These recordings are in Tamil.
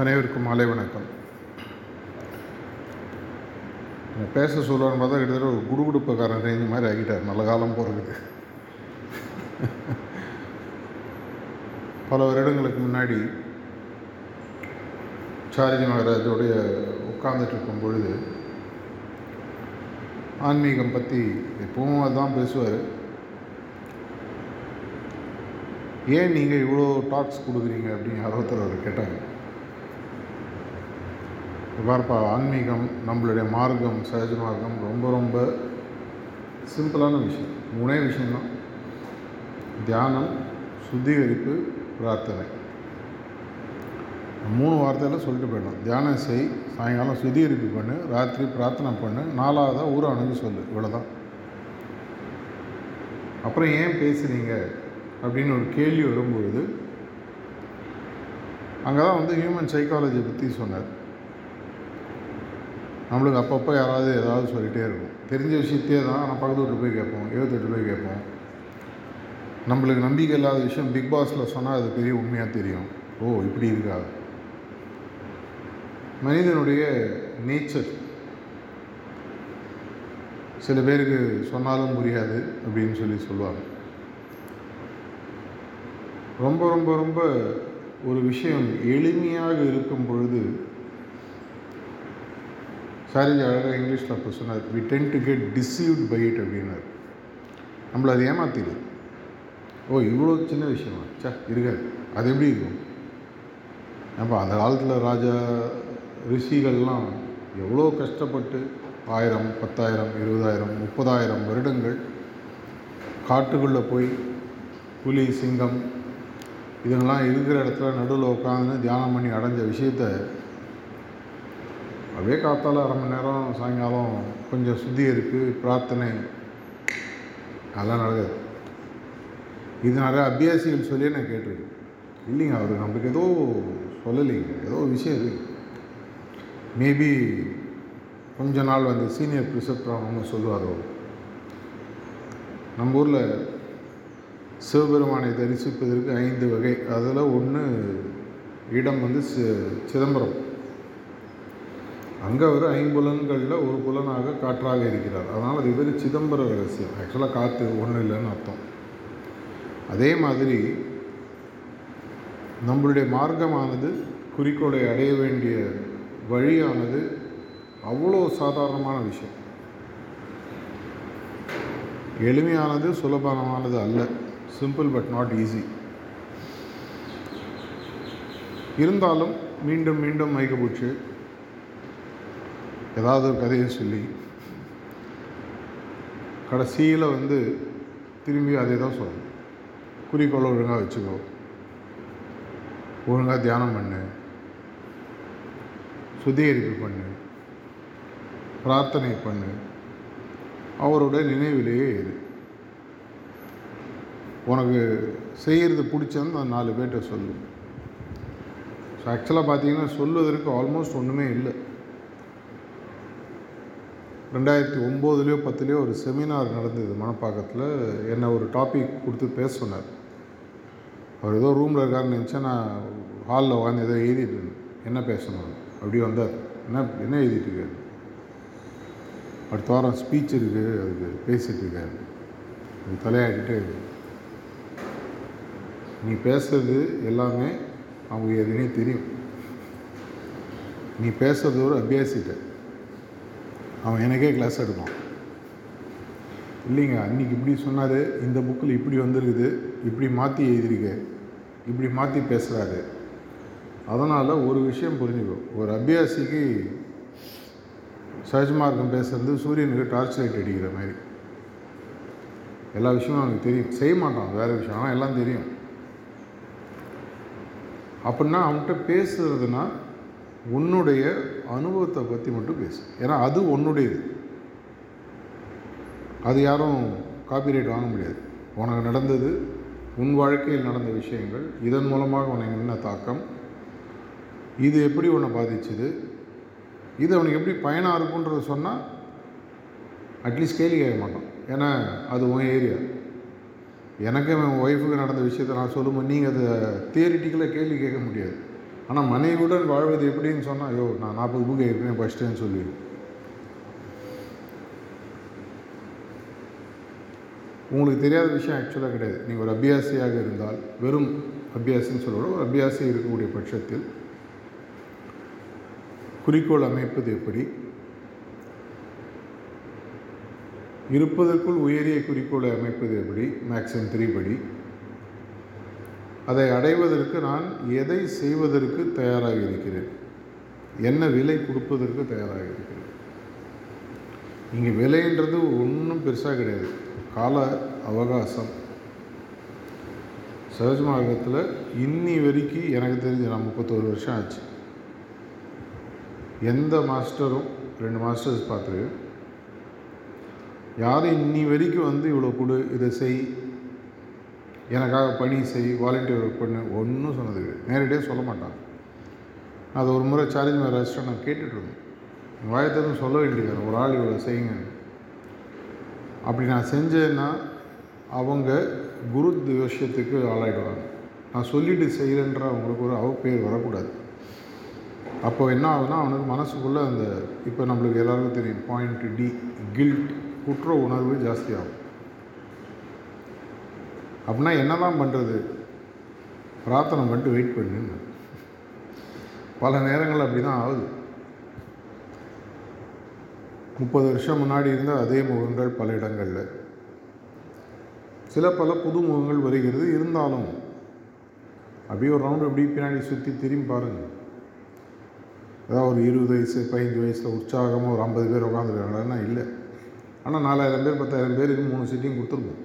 அனைவருக்கும் மாலை வணக்கம். பேச சொல்லுவான்னு பார்த்தா கிட்டத்தட்ட ஒரு குடுகுடுப்பக்காரன் ரேஞ்சு மாதிரி ஆகிட்டார். நல்ல காலம் போகிறதுக்கு பல வருடங்களுக்கு முன்னாடி சாரஜி மகாராஜோடைய உட்கார்ந்துட்டு இருக்கும் பொழுது ஆன்மீகம் பற்றி எப்பவும் அதான் பேசுவார். ஏன் நீங்கள் இவ்வளோ டாக்ஸ் கொடுக்குறீங்க அப்படின்னு யாரோ ஒருத்தர் அவர் கேட்டாங்க. பார்ப்பா ஆன்மீகம் நம்மளுடைய மார்க்கம் சகஜ மார்க்கம் ரொம்ப ரொம்ப சிம்பிளான விஷயம். மூணே விஷயம்தான். தியானம் சுத்திகரிப்பு பிரார்த்தனை. மூணு வார்த்தையில் சொல்லிட்டு போயிடணும் தியானம் செய் சாயங்காலம் சுத்திகரிப்பு பண்ணு ராத்திரி பிரார்த்தனை பண்ணு நாலாவதாக ஊரை அணுகி சொல்லு. இவ்வளோதான் அப்புறம் ஏன் பேசுகிறீங்க அப்படின்னு ஒரு கேள்வி வரும்பொழுது அங்கே தான் வந்து ஹியூமன் சைக்காலஜி பற்றி சொன்னார். நம்மளுக்கு அப்பப்போ யாராவது ஏதாவது சொல்லிகிட்டே இருக்கும். தெரிஞ்ச விஷயத்தையே தான் நான் பக்கத்து வீட்டு போய் கேட்போம் எழுபத்தெட்டு போய் கேட்போம். நம்மளுக்கு நம்பிக்கை இல்லாத விஷயம் பிக் பாஸில் சொன்னால் அது பெரிய உண்மையாக தெரியும். ஓ இப்படி இருக்கா? மனிதனுடைய நேச்சர். சில பேருக்கு சொன்னாலும் புரியாது அப்படின்னு சொல்லி சொல்லுவாங்க. ரொம்ப ரொம்ப ரொம்ப ஒரு விஷயம் எளிமையாக இருக்கும் பொழுது சாரிஜி அழகாக இங்கிலீஷில் அப்போ சொன்னார் we tend to get deceived by it அப்படின்னார். நம்மளை அது ஏமாத்திடுது ஓ இவ்வளோ சின்ன விஷயமா? சா இருக்காது அது எப்படி இருக்கும்? அப்போ அந்த காலத்தில் ராஜா ரிஷிகள்லாம் எவ்வளோ கஷ்டப்பட்டு ஆயிரம் பத்தாயிரம் இருபதாயிரம் முப்பதாயிரம் வருடங்கள் காட்டுக்குள்ளே போய் புலி சிங்கம் இதுங்கெல்லாம் இருக்கிற இடத்துல நடுவில் உட்காந்து தியானம் பண்ணி அடைஞ்ச விஷயத்த அப்படியே காத்தால் அரை மணி நேரம் சாயங்காலம் கொஞ்சம் சுத்திகரிப்பு பிரார்த்தனை. அதெல்லாம் நடக்காது. இது நிறைய அபியாசிகள் சொல்லி நான் கேட்டிருக்கேன். இல்லைங்க அவர் நம்மளுக்கு ஏதோ சொல்லலைங்க. ஏதோ விஷயம் இருக்குது மேபி கொஞ்ச நாள் வந்து சீனியர் ப்ரிசெப்டர் சொல்லுவார் அவர். நம்ம ஊரில் சிவபெருமானை தரிசிப்பதற்கு ஐந்து வகை. அதில் ஒன்று இடம் வந்து சி சிதம்பரம். அங்கே அவர் ஐம்புலன்களில் ஒரு புலனாக காற்றாக இருக்கிறார். அதனால் அது இவர் சிதம்பர ரகசியம். ஆக்சுவலாக காற்று ஒன்றும் இல்லைன்னு அர்த்தம். அதே மாதிரி நம்மளுடைய மார்க்கமானது குறிக்கோளை அடைய வேண்டிய வழியானது அவ்வளோ சாதாரணமான விஷயம். எளிமையானது சுலபமானது அல்ல. சிம்பிள் பட் நாட் ஈஸி இருந்தாலும் மீண்டும் மீண்டும் மைக்கபூச்சு ஏதாவது ஒரு கதையை சொல்லி கடைசியில் வந்து திரும்பி அதே தான் சொல்லணும். குறிக்கோளை ஒழுங்காக வச்சுக்கோ. ஒழுங்காக தியானம் பண்ணு. சுத்திகரிப்பு பண்ணு. பிரார்த்தனை பண்ணு. அவரோட நினைவிலேயே இரு. உனக்கு செய்கிறது பிடிச்சதுன்னு அந்த நாலு பேர்கிட்ட சொல்லு ஸோ ஆக்சுவலாக பார்த்தீங்கன்னா சொல்வதற்கு ஆல்மோஸ்ட் ஒன்றுமே இல்லை. ரெண்டாயிரத்தி ஒம்போதுலேயோ பத்துலேயோ ஒரு செமினார் நடந்தது மணப்பாக்கத்தில் என்னை ஒரு டாபிக் கொடுத்து பேச சொன்னார். அவர் ஏதோ ரூமில் இருக்காருன்னு நினச்சா நான் ஹாலில் உட்காந்து ஏதோ எழுதிட்டு இருந்தேன். என்ன பேசணும் அப்படி வந்தார். என்ன என்ன எழுதிட்டு இருக்காரு? அடுத்த வாரம் ஸ்பீச் இருக்குது அதுக்கு பேசிகிட்டு இருக்காரு. அது தலையாடிட்டு நீ பேசுறது எல்லாமே அவங்க எதுனே தெரியும். நீ பேசுறது ஒரு அபியாசிட்ட. அவன் எனக்கே கிளாஸ் எடுப்பான். இல்லைங்க அன்றைக்கி இப்படி சொன்னார் இந்த புக்கில் இப்படி வந்திருக்குது இப்படி மாற்றி எழுதிருக்க இப்படி மாற்றி பேசுகிறாரு அதனால் ஒரு விஷயம் புரிஞ்சுக்கும் ஒரு அபியாசிக்கு சஹஜ்மார்க்கம் பேசுகிறது சூரியனுக்கு டார்ச் லைட் அடிக்கிற மாதிரி. எல்லா விஷயமும் அவனுக்கு தெரியும். செய்ய மாட்டான் வேறு விஷயம் ஆனால் எல்லாம் தெரியும். அப்படின்னா அவன்கிட்ட பேசுகிறதுனா உன்னுடைய அனுபவத்தை பற்றி மட்டும் பேசு. ஏன்னா அது உன்னுடையது. அது யாரும் காப்பிரைட் வாங்க முடியாது. உனக்கு நடந்தது உன் வாழ்க்கையில் நடந்த விஷயங்கள் இதன் மூலமாக உனக்கு என்ன தாக்கம் இது எப்படி உன்னை பாதிச்சுது இது அவனுக்கு எப்படி பயனாக இருக்குன்றத சொன்னால் அட்லீஸ்ட் கேள்வி கேட்க மாட்டான். ஏன்னா அது உன் ஏரியா எனக்கு என் ஒய்ஃபுக்கு நடந்த விஷயத்தை நான் சொல்லும்போது நீங்கள் அதை தியரிட்டிக்கலாக கேள்வி கேட்க முடியாது. ஆனால் மனைவியுடன் வாழ்வது எப்படின்னு சொன்னால் ஐயோ நான் நாற்பது புக்கு ஏற்கனவே படிச்சிட்டேன்னு சொல்லிடுவேன் உங்களுக்கு தெரியாத விஷயம் ஆக்சுவலாக கிடையாது. நீங்கள் ஒரு அபியாசியாக இருந்தால் வெறும் அபியாசின்னு சொல்ல ஒரு அபியாசி இருக்கக்கூடிய பட்சத்தில் குறிக்கோள் அமைப்பது எப்படி? இருப்பதற்குள் உயரிய குறிக்கோளை அமைப்பது எப்படி? மேக்ஸிமம் த்ரீ படி. அதை அடைவதற்கு நான் எதை செய்வதற்கு தயாராக இருக்கிறேன்? என்ன விலை கொடுப்பதற்கு தயாராக இருக்கிறேன்? இங்கே விலைன்றது ஒன்றும் பெருசாக கிடையாது. கால அவகாசம். சகஜ மார்க்கத்தில் இன்னி வரைக்கும் எனக்கு தெரிஞ்சு நான் முப்பத்தோரு வருஷம் ஆச்சு. எந்த மாஸ்டரும் ரெண்டு மாஸ்டர்ஸ் பார்த்துருக்கேன் யாரும் இன்னி வரைக்கும் வந்து இவ்வளோ கொடு இதை செய் எனக்காக பணி செய் வாலண்டியர் ஒர்க் பண்ணு ஒன்றும் சொன்னது கிடையாது. நேரடியாக சொல்ல மாட்டான். அது ஒரு முறை சேலஞ்ச் ரெஸ்டாக நான் கேட்டுட்ருந்தேன் வாயத்தரும் சொல்ல வேண்டியது ஒரு ஆள் இவ்வளோ செய்யுங்க. அப்படி நான் செஞ்சேன்னா அவங்க குரு விஷயத்துக்கு ஆளாயிடுவாங்க. நான் சொல்லிட்டு செய்கிறேன்ற அவங்களுக்கு ஒரு அவ பேர் வரக்கூடாது. அப்போ என்ன ஆகுதுன்னா அவனுக்கு மனசுக்குள்ளே அந்த இப்போ நம்மளுக்கு எல்லாருக்கும் தெரியும் பாயிண்ட் டி கில்ட் குற்ற உணர்வு ஜாஸ்தியாகும் அப்படின்னா என்ன தான் பண்ணுறது பிரார்த்தனை பண்ணிட்டு வெயிட் பண்ணுன்னு பல நேரங்கள் அப்படி தான் ஆகுது. முப்பது வருஷம் முன்னாடி இருந்த அதே முகங்கள் பல இடங்களில். சில பல புது முகங்கள் வருகிறது. இருந்தாலும் அப்படியே ஒரு ரவுண்டு அப்படியே பின்னாடி சுற்றி திரும்பி பாருங்கள் ஏதாவது ஒரு இருபது வயசு பதினஞ்சு வயசில் உற்சாகமாக ஒரு ஐம்பது பேர் உட்காந்துருக்காங்கன்னா இல்லை. ஆனால் நாலாயிரம் பேர் பத்தாயிரம் பேருக்கு மூணு சீட்டையும் கொடுத்துருக்கோம்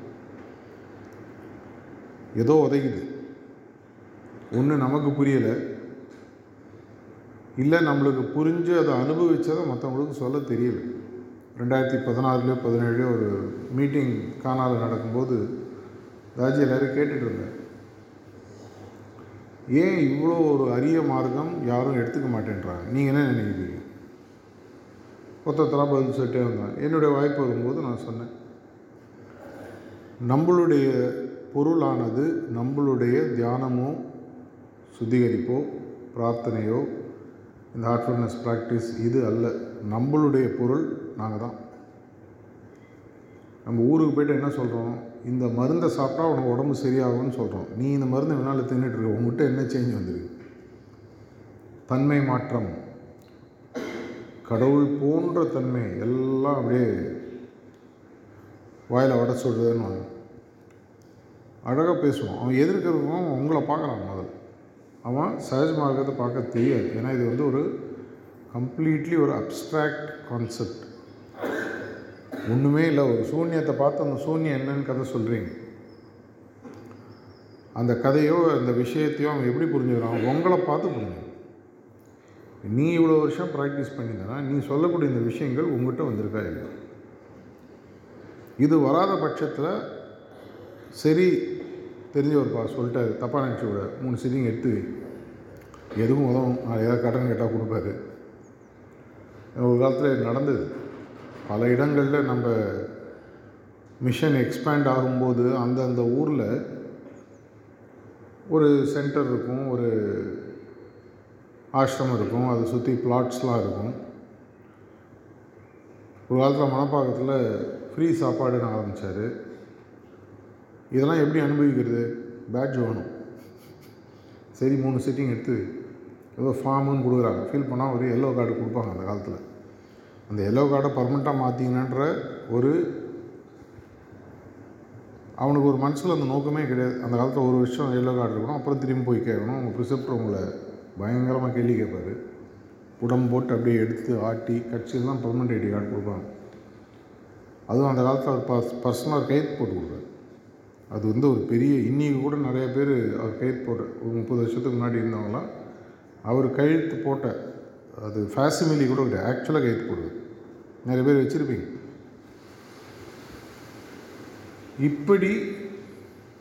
ஏதோ உதைக்குது. ஒன்று நமக்கு புரியலை. இல்லை நம்மளுக்கு புரிஞ்சு அதை அனுபவித்ததை மற்றவங்களுக்கு சொல்ல தெரியல. ரெண்டாயிரத்தி பதினாறுலையோ பதினேழுலையோ ஒரு மீட்டிங் காணாத நடக்கும்போது ராஜி எல்லோரும் கேட்டுட்ருந்தேன் ஏன் இவ்வளோ ஒரு அரிய மார்க்கம் யாரும் எடுத்துக்க மாட்டேன்றாங்க? நீங்கள் என்ன நினைக்கிறீங்க? ஒருத்தரா பதில் சொல்லிட்டே வந்தேன் என்னுடைய வாய்ப்பு வரும்போது நான் சொன்னேன். நம்மளுடைய பொருளானது நம்மளுடைய தியானமோ சுத்திகரிப்போ பிரார்த்தனையோ இந்த ஹார்ட்ஃபுல்னஸ் ப்ராக்டிஸ் இது அல்ல. நம்மளுடைய பொருள் நாங்கள் தான். நம்ம ஊருக்கு போய்ட்டு என்ன சொல்கிறோம் இந்த மருந்தை சாப்பிட்டா உனக்கு உடம்பு சரியாகும்னு சொல்கிறோம் நீ இந்த மருந்து வேணாலும் தின்னுட்டு இருக்க? உங்ககிட்ட என்ன சேஞ்ச் வந்துருக்கு? தன்மை மாற்றம். கடவுள் போன்ற தன்மை எல்லாம் அப்படியே வாயில் வட சொல்கிறதுன்னு அழகாக பேசுவான். அவன் எதிர்க்கிறவன் உங்களை பார்க்குறான் முதல்ல. அவன் சகஜ மார்க்கத்தை பார்க்க தெரியாது. ஏன்னா இது வந்து ஒரு கம்ப்ளீட்லி ஒரு அப்ட்ராக்ட் கான்செப்ட் ஒன்றுமே இல்லை. ஒரு சூன்யத்தை பார்த்து அந்த சூன்யம் என்னன்னு கதை சொல்கிறீங்க அந்த கதையோ அந்த விஷயத்தையோ அவன் எப்படி புரிஞ்சுக்கிறான்? உங்களை பார்த்து புரிஞ்சுக்கிறான். நீ இவ்வளோ வருஷம் ப்ராக்டிஸ் பண்ணியிருந்தனா நீ சொல்லக்கூடிய இந்த விஷயங்கள் உங்கள்கிட்ட வந்திருக்கா இல்லை இது வராத பட்சத்தில் சரி தெரிஞ்சவர்ப்பா சொல்லிட்டாரு தப்பாக நினச்சி விட மூணு சிலிங் எடுத்து வை. எதுவும் உதவும் நான் ஏதாவது கடன் கேட்டால் கொடுப்பாரு. ஒரு காலத்தில் நடந்தது. பல இடங்களில் நம்ம மிஷன் எக்ஸ்பேண்ட் ஆகும்போது அந்தந்த ஊரில் ஒரு சென்டர் இருக்கும் ஒரு ஆசிரமம் இருக்கும் அதை சுற்றி பிளாட்ஸ்லாம் இருக்கும். ஒரு காலத்தில் மணப்பாக்கத்தில் ஃப்ரீ சாப்பாடுன்னு ஆரம்பித்தார் இதெல்லாம் எப்படி அனுபவிக்கிறது? பேட்ஜ் வேணும் சரி மூணு சிட்டிங் எடுத்து ஏதோ ஃபார்முன்னு கொடுக்குறாங்க. ஃபில் பண்ணால் ஒரு எல்லோ கார்டு கொடுப்பாங்க அந்த காலத்தில். அந்த எல்லோ கார்டை பர்மனெண்ட்டாக மாற்றிங்கன்ற ஒரு அவனுக்கு ஒரு மனசில் அந்த நோக்கமே கிடையாது. அந்த காலத்தில் ஒரு வருஷம் எல்லோ கார்டு இருக்கணும் அப்புறம் திரும்பி போய் கேட்கணும். அவங்க ப்ரிசெப்டர் உங்களை பயங்கரமாக கேள்வி கேட்பார். உடம்பு போட்டு அப்படியே எடுத்து ஆட்டி கட்சியில் தான் பர்மனெண்ட் ஐடி கார்டு கொடுப்பாங்க. அதுவும் அந்த காலத்தில் அவர் பர்ஸ் பர்சனலாக கையெழுத்து போட்டு கொடுப்பாரு. அது வந்து ஒரு பெரிய இன்றைக்கி கூட நிறைய பேர் அவர் கையெழுத்து போட்ட ஒரு முப்பது வருஷத்துக்கு முன்னாடி இருந்தவங்களாம் அவர் கையெழுத்து போட்ட அது ஃபேசிமிலி கூட கிடையாது ஆக்சுவலாக கையெழுத்து போடுது நிறைய பேர் வச்சுருப்பீங்க. இப்படி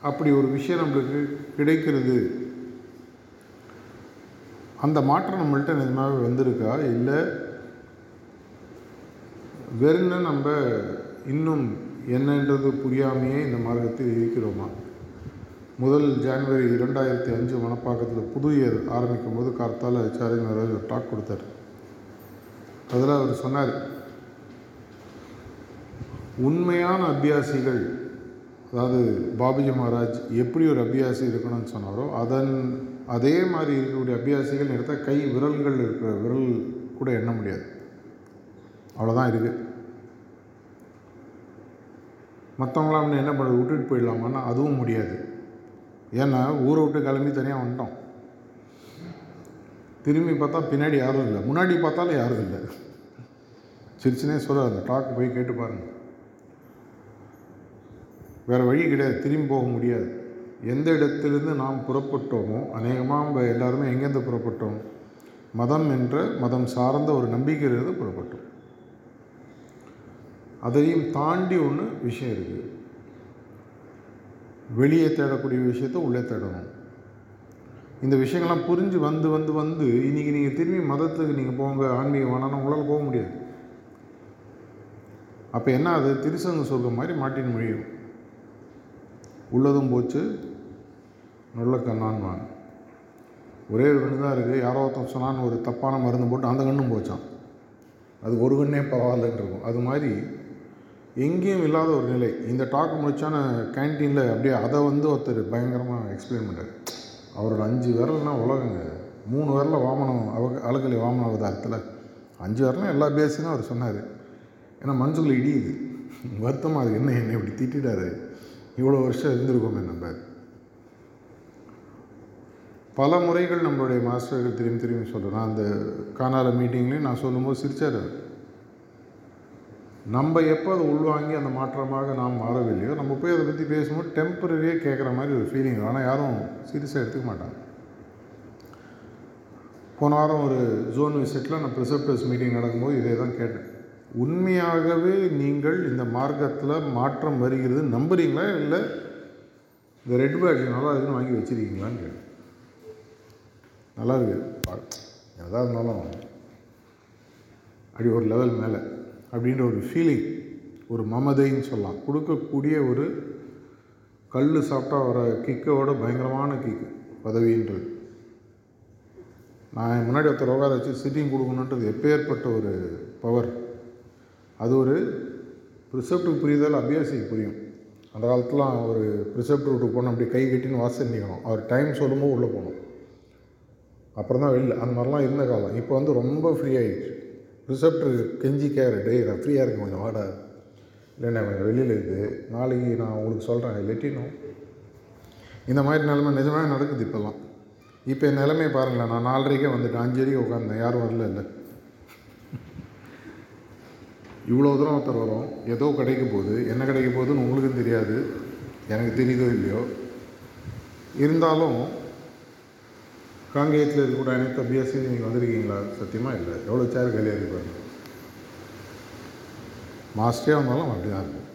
அப்படி ஒரு விஷயம் நம்மளுக்கு கிடைக்கிறது. அந்த மாற்றம் நம்மள்ட்ட நிஜமாகவே வந்திருக்கா? இல்லை. வெறும்னு நம்ம இன்னும் என்னன்றது புரியாமையே இந்த மார்க்கத்தில் இருக்கிறோமா? முதல் ஜான்வரி இரண்டாயிரத்தி அஞ்சு மணப்பாக்கத்தில் புது இயர் ஆரம்பிக்கும் போது கார்த்தால் சாரி ஒரு டாக் கொடுத்தார். அதில் அவர் சொன்னார் உண்மையான அபியாசிகள் அதாவது பாபுஜி மகாராஜ் எப்படி ஒரு அபியாசி இருக்கணும்னு சொன்னாரோ அதன் அதே மாதிரி இருக்கக்கூடிய அபியாசிகள் எடுத்தால் கை விரல்கள் இருக்கிற விரல் கூட எண்ண முடியாது. அவ்வளோதான் இருக்குது மற்றவங்களாம் என்ன பண்ணுறது விட்டுட்டு போயிடலாமான்னா அதுவும் முடியாது. ஏன்னா ஊரை விட்டு கிளம்பி தனியாக வந்துட்டோம். திரும்பி பார்த்தா பின்னாடி யாரும் இல்லை. முன்னாடி பார்த்தாலும் யாரும் இல்லை. சிரிச்சுனே சொல்ல அந்த டாக் போய் கேட்டு பாருங்கள் வேறு வழி கிடையாது. திரும்பி போக முடியாது. எந்த இடத்திலிருந்து நாம் புறப்பட்டோமோ அநேகமாக நம்ம எல்லாருமே எங்கேருந்து புறப்பட்டோம்? மதம் என்ற மதம் சார்ந்த ஒரு நம்பிக்கையிலிருந்து புறப்பட்டோம். அதையும் தாண்டி ஒன்று விஷயம் இருக்குது. வெளியே தேடக்கூடிய விஷயத்த உள்ளே தேடணும். இந்த விஷயங்கள்லாம் புரிஞ்சு வந்து வந்து வந்து இன்றைக்கி நீங்கள் திரும்பி மதத்துக்கு நீங்கள் போங்க ஆன்மீகம் வேணாலும் உங்களால் போக முடியாது. அப்போ என்ன அது? திருசங்க சொர்க்கம் மாதிரி மாட்டின் முடியும் உள்ளதும் போச்சு நல்ல கண்ணான் வாங்க ஒரே ஒரு கண்ணு தான் இருக்குது யாரோ ஒருத்தன் சொன்னான்னு ஒரு தப்பான மருந்து போட்டு அந்த கண்ணும் போச்சான் அது ஒரு கண்ணே பரவாயில்லன்னு இருக்கும். அது மாதிரி எங்கேயும் இல்லாத ஒரு நிலை. இந்த டாக் முடிச்சான கேன்டீனில் அப்படியே அதை வந்து ஒருத்தர் பயங்கரமாக எக்ஸ்பிளைன் பண்ணார் அவரோட அஞ்சு விரல்னா உலகங்க. மூணு விரல வாமனம் அவ அழகலை வாமன அவதாரத்தில் அஞ்சு விரலும் எல்லா பேஸுன்னு அவர் சொன்னார். ஏன்னா மனசுக்குள்ள இடியுது வருத்தமாக அது என்ன என்ன இப்படி திட்டாரு இவ்வளோ வருஷம் இருந்திருக்கோமே நம்ம. பல முறைகள் நம்மளுடைய மாஸ்டர்கள் திரும்பி திரும்பி சொல்கிறேன் நான் அந்த காணால மீட்டிங்லேயும் நான் சொல்லும்போது சிரிச்சார் அவர். நம்ம எப்போ அதை உள்வாங்கி அந்த மாற்றமாக நாம் மாறவில்லையோ நம்ம போய் அதை பற்றி பேசும்போது டெம்பரரியாக கேட்குற மாதிரி ஒரு ஃபீலிங் ஆனால் யாரும் சீரியஸாக எடுத்துக்க மாட்டாங்க. போன வாரம் ஒரு ஜோன் விசிட்டில் நான் ப்ரிசப்டர்ஸ் மீட்டிங் நடக்கும்போது இதே தான் கேட்டேன். உண்மையாகவே நீங்கள் இந்த மார்க்கத்தில் மாற்றம் வருகிறது நம்புறீங்களா? இல்லை இந்த ரெட் பேட்ச் நல்லா இருக்குன்னு வாங்கி வச்சுருக்கீங்களான்னு கேட்டேன். நல்லா இருக்குது எதாக இருந்தாலும் அப்படி ஒரு லெவல் மேலே. அப்படின்ற ஒரு ஃபீலிங் ஒரு மமதைன்னு சொல்லலாம். கொடுக்கக்கூடிய ஒரு கல் சாப்பிட்டா வர கிக்கோட பயங்கரமான கிக்கு பதவின்றது. நான் முன்னாடி ஒருத்தர் உட்கார வச்சு சிட்டிங் கொடுக்கணுன்றது எப்பேற்பட்ட ஒரு பவர் அது ஒரு ப்ரிசெப்டுக்கு புரியுதால் அபியாசிக்கு புரியும். அந்த காலத்துலாம் ஒரு ப்ரிசெப்ட் வீட்டுக்கு போனோம் அப்படி கை கட்டின்னு வாசல் நிற்கணும் அவர் டைம் சொல்லும்போது உள்ளே போகணும். அப்புறம் தான் வெளில அந்த மாதிரிலாம் இருந்த காலம். இப்போ வந்து ரொம்ப ஃப்ரீ ஆகிடுச்சு ரிசப்டர் கெஞ்சி கேர் டே நான் ஃப்ரீயாக இருக்கேன் கொஞ்சம் வாடா. இல்லைண்ணா கொஞ்சம் வெளியில் இருக்குது நாளைக்கு நான் உங்களுக்கு சொல்கிறேன் லெட்டினும் இந்த மாதிரி நிலைமை நிஜமாக நடக்குது இப்போல்லாம். இப்போ என் நிலைமையை பாருங்களேன் நான் நாலரைக்கே வந்துட்டேன் அஞ்சரைக்கு உட்காந்தேன் யாரும் வரல இல்லை. இவ்வளோ தூரம் ஒருத்தர் வரும் ஏதோ கிடைக்க போகுது என்ன கிடைக்க போகுதுன்னு உங்களுக்கும் தெரியாது எனக்கு தெரியுதோ இல்லையோ. இருந்தாலும் காங்கேயத்தில் இருக்கக்கூடிய அனைத்து அபியாசியும் நீங்கள் வந்திருக்கீங்களா? சத்தியமாக இல்லை. எவ்வளோ சேர் காலியாக இருக்கு பாருங்க. மாஸ்டரே வந்தாலும் அப்படி தான் இருக்கும்.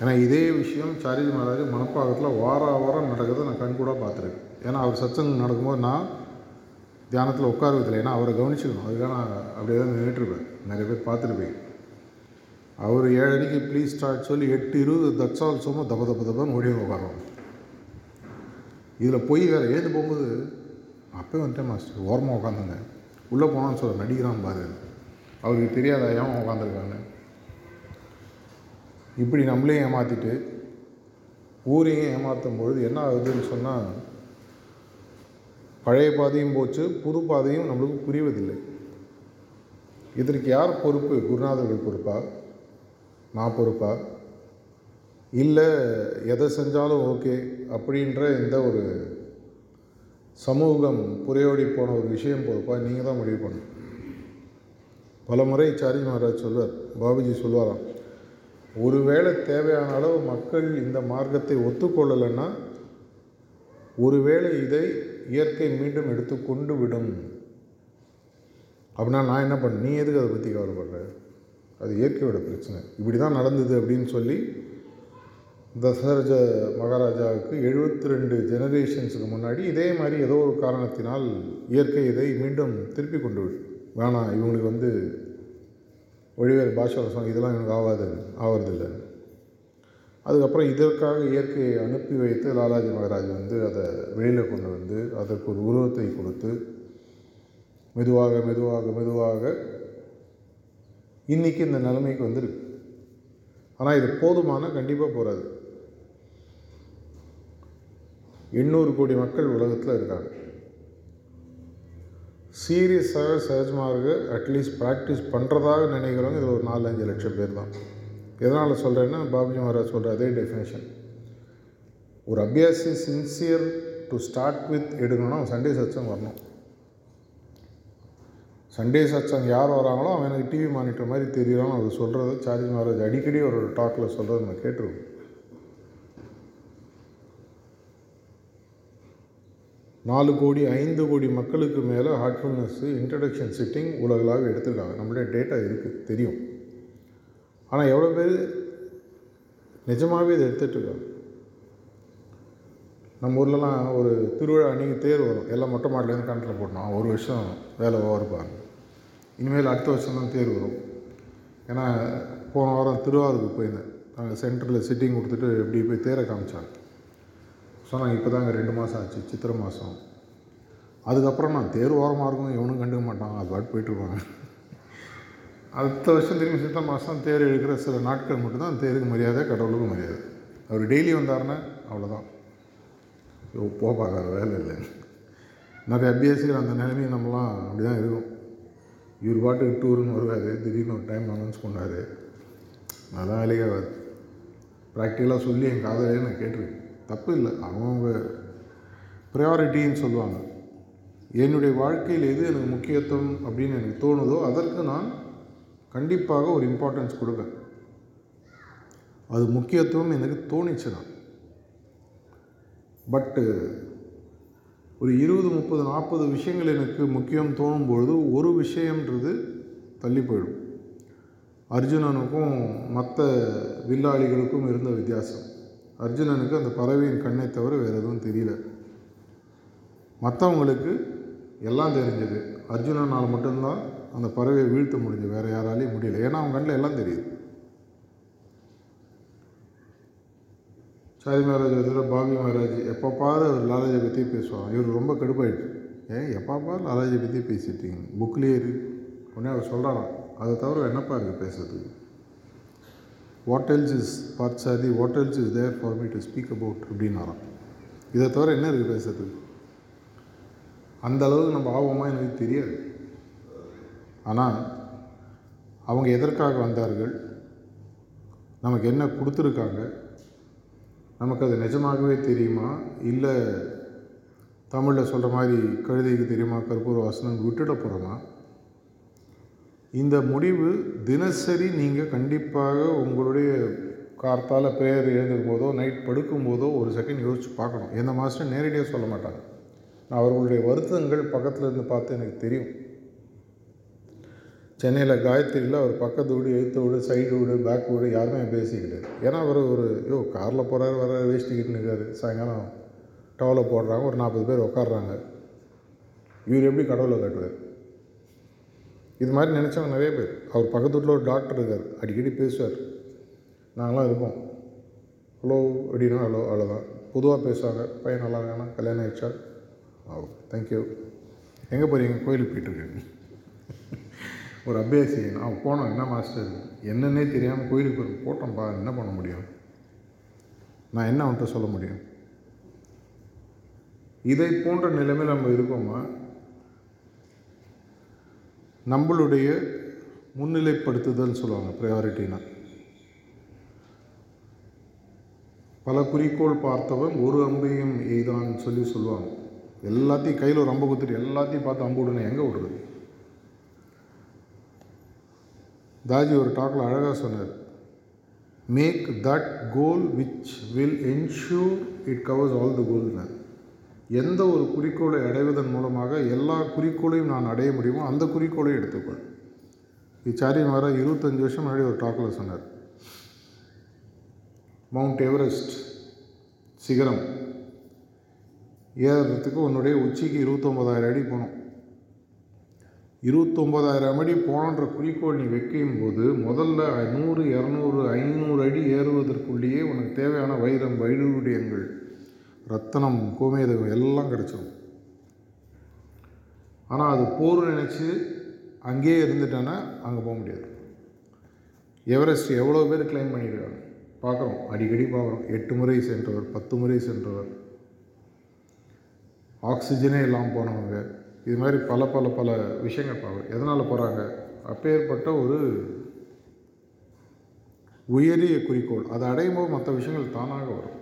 ஏன்னா இதே விஷயம் சாரிஜி மகாராஜ் மணப்பாக்கத்தில் வார வாரம் நடக்கிறத நான் கண் கூட பார்த்துருக்கேன். ஏன்னா அவர் சத்சங்கம் நடக்கும்போது நான் தியானத்தில் உட்காருவதில்லை. ஏன்னா அவரை கவனிச்சுக்கணும். அதுக்காக நான் அப்படியே தான் நின்றுட்டுருப்பேன் நிறைய பேர் பார்த்துருப்பேன் அவர் ஏழடிக்கு ப்ளீஸ் ஸ்டார்ட் சொல்லி எட்டு இருபது தட்ஸ் சும்மா தப்ப தப்ப தப்பன்னு ஓடி உட்காரோம் இதில் போய் வேறு. ஏது போகும்போது அப்போ வந்துட்டேன் மாஸ்டர் ஓரமாக உட்காந்துங்க உள்ளே போனான்னு சொல்ல நடிக்கிறான் பாரு. அவருக்கு தெரியாத ஏன் உட்காந்துருக்காங்க இப்படி நம்மளே ஏமாற்றிட்டு ஊரையும் ஏமாற்றும் பொழுது என்ன ஆகுதுன்னு சொன்னால் பழைய பாதையும் போச்சு புது பாதையும் நம்மளுக்கு புரிவதில்லை. இதற்கு யார் பொறுப்பு? குருநாதர்கள் பொறுப்பா? நான் பொறுப்பா? இல்லை எதை செஞ்சாலும் ஓகே அப்படின்ற இந்த ஒரு சமூகம் புரையோடி போன ஒரு விஷயம் பொறுப்பா நீங்கள் தான் முடிவு பண்ணணும். பல முறை சாரி மகாராஜ் சொல்வார் பாபுஜி சொல்லுவாராம் ஒருவேளை தேவையான அளவு மக்கள் இந்த மார்க்கத்தை ஒத்துக்கொள்ளலைன்னா ஒருவேளை இதை இயற்கை மீண்டும் எடுத்து கொண்டு விடும். அப்படின்னா நான் என்ன பண்ண நீ எதுக்கு அதை பற்றி கவலைப்படுற? அது இயற்கையோட பிரச்சனை. இப்படி தான் நடந்தது அப்படின்னு சொல்லி தசரஜ மகாராஜாவுக்கு எழுபத்தி ரெண்டு ஜெனரேஷன்ஸுக்கு முன்னாடி இதே மாதிரி ஏதோ ஒரு காரணத்தினால் இயற்கை இதை மீண்டும் திருப்பி கொண்டு வேணாம் இவங்களுக்கு வந்து ஒழிவேறு பாஷாவில் இதெல்லாம் இவனுக்கு ஆகாது ஆவறதில்லை. அதுக்கப்புறம் இதற்காக இயற்கையை அனுப்பி வைத்து லாலாஜி மகாராஜ் வந்து அதை வெளியில் கொண்டு வந்து அதற்கு ஒரு உருவத்தை கொடுத்து மெதுவாக மெதுவாக மெதுவாக இன்றைக்கி இந்த நிலைமைக்கு வந்திருக்கு. ஆனால் இது போதுமான கண்டிப்பாக போகாது எண்ணூறு கோடி மக்கள் உலகத்தில் இருக்காங்க. சீரியஸாக சகஜமாக அட்லீஸ்ட் ப்ராக்டிஸ் பண்ணுறதாக நினைக்கிறவங்க இது ஒரு நாலு அஞ்சு லட்சம் பேர் தான். எதனால் சொல்கிறேன்னா பாபுஜி மகாராஜ் சொல்கிற அதே டெஃபினேஷன் ஒரு அபியாசி சின்சியர் டு ஸ்டார்ட் வித் எடுக்கணும்னா அவன் சண்டே சச்சம் வரணும். சண்டே சச்சம் யார் வராங்களோ அவன் எனக்கு டிவி மானிட்டர் மாதிரி தெரியும் அவர் சொல்கிறது சார்ஜி மகாராஜ் அடிக்கடி ஒரு டாக்கில் சொல்கிறது நான் கேட்டிருக்கோம். நாலு கோடி ஐந்து கோடி மக்களுக்கு மேலே ஹார்ட்ஃபுல்னஸ்ஸு இன்ட்ரடக்ஷன் சிட்டிங் உலகளாக எடுத்துருக்காங்க. நம்மளுடைய டேட்டா இருக்குது தெரியும். ஆனால் எவ்வளோ பேர் நிஜமாகவே இதை எடுத்துகிட்ருக்காங்க நம்ம ஊர்லலாம் ஒரு திருவிழா அன்றைக்கி தேர் வரும். எல்லாம் மொட்டை மாடலேருந்து கணக்கில் போட்டோம் ஒரு வருஷம் வேலை ஓவருப்பாங்க இனிமேல் அடுத்த வருஷம் தான் தேர் வரும். ஏன்னா போன வாரம் திருவாரூருக்கு போயிருந்தேன். நாங்கள் சென்டரில் சிட்டிங் கொடுத்துட்டு இப்படி போய் தேரை காமிச்சாங்க. சொன்னாங்க இப்போ தாங்க ரெண்டு மாதம் ஆச்சு சித்திரை மாதம். அதுக்கப்புறம் நான் தேர் ஓரமாக இருக்கும் எவனும் கண்டுக்க மாட்டான் அது பாட்டு போயிட்டுருப்பாங்க. அடுத்த வருஷம் திரும்பி சித்திரை மாதம் தேர் எடுக்கிற சில நாட்கள் மட்டும்தான் தேருக்கு மரியாதை கடவுளுக்கு மரியாதை. அவர் டெய்லி வந்தாருன்னா அவ்வளோதான் ஐயோ போ பார்க்காத வேலை இல்லை. நிறைய அபியாசிகள் அந்த நிலைமையை நம்மலாம் அப்படி தான் இருக்கும். இவர் பாட்டுக்கு டூருன்னு வருவார் திடீர்னு ஒரு டைம் அனௌன்ஸ் பண்ணார். நல்லா வேலையாக ப்ராக்டிக்கலாக சொல்லி என் காதலையே நான் கேட்டிருக்கேன். தப்பு இல்லை அவங்கவுங்க ப்ரையாரிட்டின்னு சொல்லுவாங்க. என்னுடைய வாழ்க்கையில் எது எனக்கு முக்கியத்துவம் அப்படின்னு எனக்கு தோணுதோ அதற்கு நான் கண்டிப்பாக ஒரு இம்பார்ட்டன்ஸ் கொடுப்பேன். அது முக்கியத்துவம் எனக்கு தோணிச்சுன்னா. பட்டு ஒரு இருபது முப்பது நாற்பது விஷயங்கள் எனக்கு முக்கியம் தோணும் பொழுது ஒரு விஷயம்ன்றது தள்ளி போயிடும். அர்ஜுனனுக்கும் மற்ற வில்லாளிகளுக்கும் இருந்த வித்தியாசம். அர்ஜுனனுக்கு அந்த பறவையின் கண்ணை தவிர வேறு எதுவும் தெரியல. மற்றவங்களுக்கு எல்லாம் தெரிஞ்சது. அர்ஜுனனால் மட்டும்தான் அந்த பறவையை வீழ்த்த முடிஞ்சு வேறு யாராலையும் முடியல. ஏன்னா அவங்க கண்ணில் எல்லாம் தெரியுது. சாரி மகாராஜ் ஒரு பாபி மகாராஜ். எப்போ பாரு அவர் லாலாஜியை பற்றி பேசுவாங்க இவர் ரொம்ப கடுப்பாயிடுச்சு. ஏன் எப்போ பாரு லாலாஜியை பற்றி பேசிட்டீங்க புக்லேயே இருக்கு. உடனே அவர் சொல்கிறாராம் அதை தவிர என்னப்பா இருக்குது பேசுறதுக்கு? What else is Parthasarathy what else is there for me to speak about அப்படின்னாராம். இதை தவிர என்ன இருக்குது பேசுறதுக்கு அந்த அளவுக்கு நம்ம ஆர்வமாக எனக்கு தெரியாது. ஆனால் அவங்க எதற்காக வந்தார்கள்? நமக்கு என்ன கொடுத்துருக்காங்க? நமக்கு அது நிஜமாகவே தெரியுமா? இல்லை தமிழில் சொல்கிற மாதிரி கழுதைக்கு தெரியுமா? கற்பூர வாசனம் விட்டுட போகிறோமா? இந்த முடிவு தினசரி நீங்கள் கண்டிப்பாக உங்களுடைய கார்த்தால் ப்ரேயர் எழுந்துக்கும் போதோ நைட் படுக்கும் போதோ ஒரு செகண்ட் யோசித்து பார்க்கணும். எந்த மாஸ்டர் நேரடியாக சொல்ல மாட்டாங்க. நான் அவர்களுடைய வருத்தங்கள் பக்கத்தில் இருந்து பார்த்து எனக்கு தெரியும். சென்னையில் காயத்ரியில் அவர் பக்கத்து வீடு எழுத்து வீடு சைடு வீடு பேக் வீடு யாருமே பேசிக்கிட்டு ஏன்னா அவர் ஒரு யோ காரில் போகிறாரு வர வேஸ்ட்டிக்கிட்டு இருக்காரு சாயங்காலம் டவலை போடுறாங்க ஒரு நாற்பது பேர் உட்காடுறாங்க இவர் எப்படி கடவுளை கட்டுவார்? இது மாதிரி நினச்சவங்க நிறைய பேர். அவர் பக்கத்து வீட்டில் ஒரு டாக்டர் இருக்கார். அடிக்கடி பேசுவார். நாங்களாம் இருப்போம். ஹலோ அப்படின்னா ஹலோ அவ்வளோதான் பொதுவாக பேசுவாங்க. பையன் நல்லா இருக்கானா? கல்யாணம் ஆயிடுச்சா? ஆகும் தேங்க்யூ எங்கே போகிறீங்க கோயிலுக்கு போயிட்டுருக்கேன் ஒரு அபியாசி அவன் போனோம் என்ன மாஸ்டர்? என்னன்னே தெரியாமல் கோயிலுக்கு போய் போட்டோம்ப்பா என்ன பண்ண முடியும்? நான் என்ன அவன்கிட்ட சொல்ல முடியும்? இதை போன்ற நிலைமையில் நம்ம இருக்கோமா? நம்மளுடைய முன்னிலைப்படுத்துதல் சொல்லுவாங்க ப்ரையாரிட்டினா பல குறிக்கோள் பார்த்தவன் ஒரு அம்பையும் எய்தான்னு சொல்லி சொல்லுவாங்க. எல்லாத்தையும் கையில் ஒரு அம்பு குத்துட்டு எல்லாத்தையும் பார்த்து அம்பு விடணும் எங்கே விடுறது? தாஜி ஒரு டாக்கில் அழகாக சொன்னார். Make that goal which will ensure it covers all the goal எந்த ஒரு குறிக்கோளை அடைவதன் மூலமாக எல்லா குறிக்கோளையும் நான் அடைய முடியுமோ அந்த குறிக்கோளையும் எடுத்துக்கொள். இச்சாரி மாற இருபத்தஞ்சி வருஷம் முன்னாடி ஒரு டாக்கில் சொன்னார். மவுண்ட் எவரெஸ்ட் சிகரம். ஏறுறதுக்கு உன்னுடைய உச்சிக்கு இருபத்தொம்பதாயிரம் அடி போகணும். இருபத்தொம்போதாயிரம் அடி போனன்ற குறிக்கோள் நீ வைக்கும் போது முதல்ல நூறு இரநூறு ஐநூறு அடி ஏறுவதற்குள்ளேயே உனக்கு தேவையான வைரம் வைடூரியங்கள் ரத்தனம் கோமேதகம் எல்லாம் கிடச்சிடும் ஆனால் அது போர் நினச்சி அங்கேயே இருந்துட்டேன்னா அங்கே போக முடியாது. எவரெஸ்ட் எவ்வளோ பேர் கிளைம் பண்ணியிருக்காங்க? பார்க்குறோம். அடிக்கடி பார்க்குறோம். எட்டு முறை சென்றவர் பத்து முறை சென்றவர். ஆக்சிஜனே இல்லாமல் போனவங்க. இது மாதிரி பல பல பல விஷயங்கள் பார்க்குறோம். எதனால் போகிறாங்க அப்பேற்பட்ட ஒரு உயரிய குறிக்கோள். அதை அடையும் போது மற்ற விஷயங்கள் தானாக வரும்.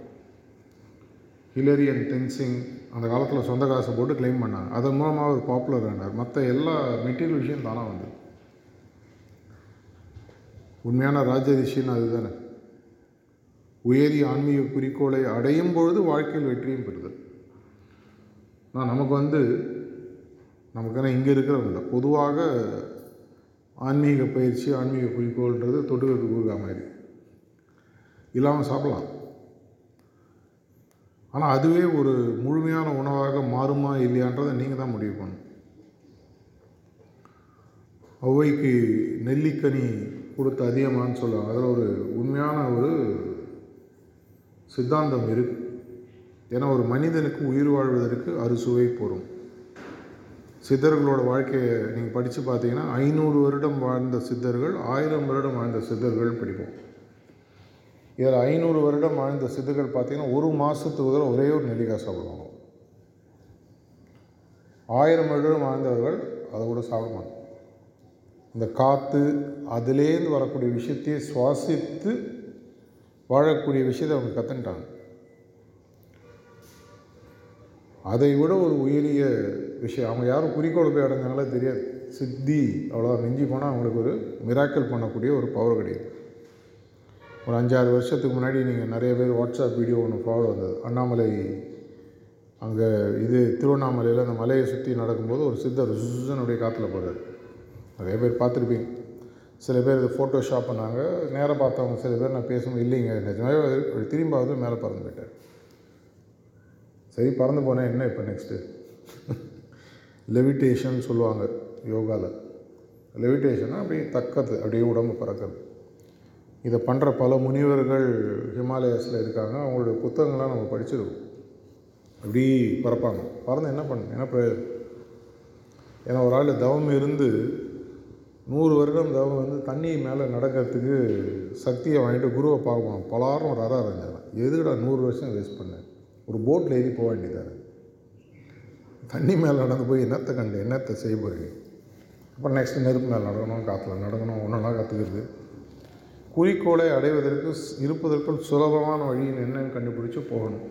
ஹிலரி அண்ட் தென்சிங் அந்த காலத்தில் சொந்த காசை போட்டு கிளைம் பண்ணாங்க. அதன் மூலமாக அவர் பாப்புலர் ஆனார். மற்ற எல்லா மெட்டீரியல் விஷயம் தானாக வந்தது. உண்மையான ராஜரிஷின்னு அதுதானே. உயரிய ஆன்மீக குறிக்கோளை அடையும் பொழுது வாழ்க்கையில் வெற்றியும் பெறுதல். நான் நமக்கு வந்து நமக்கான இங்கே இருக்கிறவங்க பொதுவாக ஆன்மீக பயிற்சி ஆன்மீக குறிக்கோள்ன்றது தொட்டுக்கிறது கூறுகா மாதிரி இல்லாமல் சாப்பிடலாம். ஆனால் அதுவே ஒரு முழுமையான உணவாக மாறுமா இல்லையான்றதை நீங்கள் தான் முடிவு பண்ணணும். ஔவைக்கு நெல்லிக்கனி கொடுத்து அதிகமான்னு சொல்லுவாங்க. அதில் ஒரு உண்மையான ஒரு சித்தாந்தம் இருக்கு. ஏன்னா ஒரு மனிதனுக்கு உயிர் வாழ்வதற்கு அறுசுவை போகும் சித்தர்களோட வாழ்க்கையை நீங்கள் படித்து பார்த்தீங்கன்னா ஐநூறு வருடம் வாழ்ந்த சித்தர்கள் ஆயிரம் வருடம் வாழ்ந்த சித்தர்கள் படிப்போம். இதில் ஐநூறு வருடம் வாழ்ந்த சித்துக்கள் பார்த்திங்கன்னா ஒரு மாதத்துக்கு தடவை ஒரே ஒரு நெல்லிக்காய் சாப்பிடுவாங்க. ஆயிரம் வருடம் வாழ்ந்தவர்கள் அதை கூட சாப்பிட மாட்டாங்க. இந்த காற்று அதுலேருந்து வரக்கூடிய விஷயத்தையே சுவாசித்து வாழக்கூடிய விஷயத்தை அவங்க கற்றுன்ட்டாங்க அதை விட ஒரு உயரிய விஷயம். அவங்க யாரும் குறிக்கோள் போய் அடைஞ்சாங்களே தெரியாது. சித்தி அவ்வளோதான் மிஞ்சி போனால் அவங்களுக்கு ஒரு மிராக்கல் பண்ணக்கூடிய ஒரு பவர் கிடையாது. ஒரு அஞ்சாறு வருஷத்துக்கு முன்னாடி நீங்கள் நிறைய பேர் வாட்ஸ்அப் வீடியோ ஒன்று ஃபாலோ வந்தது. அண்ணாமலை அங்கே இது திருவண்ணாமலையில் அந்த மலையை சுற்றி நடக்கும்போது ஒரு சித்தர் சுசனுடைய காற்றுல போகிறார் நிறைய பேர் பார்த்துருப்பீங்க. சில பேர் இது ஃபோட்டோஷாப் பண்ணாங்க. நேராக பார்த்தவங்க சில பேர் நான் பேசும்போது இல்லைங்க நிஜமாவே ஒரு திரும்பாவது மேலே பறந்து போயிட்டேன் சரி பறந்து போனேன் என்ன இப்போ நெக்ஸ்ட்டு லெவிட்டேஷன் சொல்லுவாங்க யோகாவில் லெவிட்டேஷன்னா அப்படியே தக்கது அப்படியே உடம்பு பறக்கிறது. இதை பண்ணுற பல முனிவர்கள் ஹிமாலயாஸில் இருக்காங்க. அவங்களுடைய புத்தகங்கள்லாம் நம்ம படிச்சிருக்கோம். அப்படி பறப்பாங்க பறந்து என்ன பண்ண என்ன பிரயோஜனம்? ஏன்னா ஒரு ஆள் தவம் இருந்து நூறு வருடம் தவம் வந்து தண்ணி மேலே நடக்கிறதுக்கு சக்தியை வாங்கிட்டு குருவை பார்க்கணும். பலாரம் ஒரு அற அரைஞ்சாங்க எதுக்குடா நூறு வருஷம் வேஸ்ட் பண்ணேன் ஒரு போட்டில் ஏறி போக வேண்டியதார் தண்ணி மேலே நடந்து போய் என்னத்தை கண்டு என்னத்தை செய்ய போகிறீங்க அப்புறம் நெக்ஸ்ட் நெருப்பு மேலே நடக்கணும் காற்றுல நடக்கணும் ஒன்றா கற்றுக்கிறது குறிக்கோளை அடைவதற்கு இருப்பதற்குள் சுலபமான வழியில் என்னன்னு கண்டுபிடிச்சு போகணும்.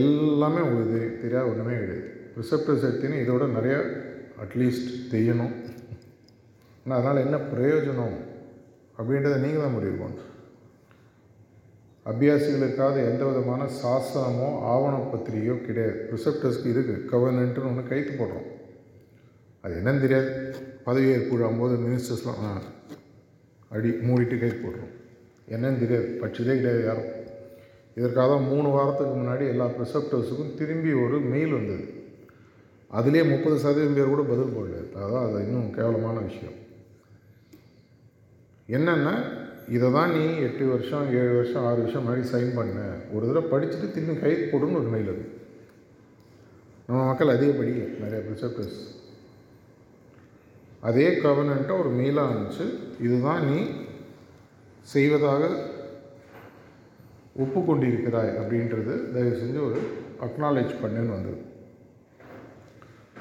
எல்லாமே உங்களுக்கு தெரியும் தெரியாத ஒன்றுமே கிடையாது. ரிசப்டர் சக்தின்னு இதோட நிறைய அட்லீஸ்ட் தெரியணும். ஆனால் அதனால் என்ன பிரயோஜனம் அப்படின்றத நீங்கள் தான் முடிவு பண்ணணும். அபியாசிகளுக்காக எந்த விதமான சாசனமோ ஆவணப்பத்திரிகையோ கிடையாது. ரிசப்டர்ஸ்க்கு இருக்குது கவர்னன்ட்டுன்னு ஒன்று கைத்து போடுறோம். அது என்னன்னு தெரியாது. பதவியேற்பு போது மினிஸ்டர்ஸ்லாம் ஆ, அடி மூடிட்டு கை போடுறோம் என்னன்னு தெரியாது. படிச்சதே கிடையாது யாரும். இதற்காக தான் மூணு வாரத்துக்கு முன்னாடி எல்லா ப்ரிசப்டர்ஸுக்கும் திரும்பி ஒரு மெயில் வந்தது. அதிலே முப்பது சதவீதம் பேர் கூட பதில் போடல. அதான் அது இன்னும் கேவலமான விஷயம். என்னென்னா இதை தான் நீ எட்டு வருஷம் ஏழு வருஷம் ஆறு வருஷம் முன்னாடி சைன் பண்ண. ஒரு தடவை படிச்சுட்டு திரும்பி கை போடுன்னு ஒரு மெயில் அது. நம்ம மக்கள் அதே படிக்கல நிறைய ப்ரிசப்டர்ஸ் அதே கவர்னண்ட்டை ஒரு மெயிலாக அனுப்பிச்சு இதுதான் நீ செய்வதாக ஒப்புக்கொண்டிருக்கிறாய் அப்படின்றது தயவு செஞ்சு ஒரு அக்னாலேஜ் பண்ணுன்னு வந்தது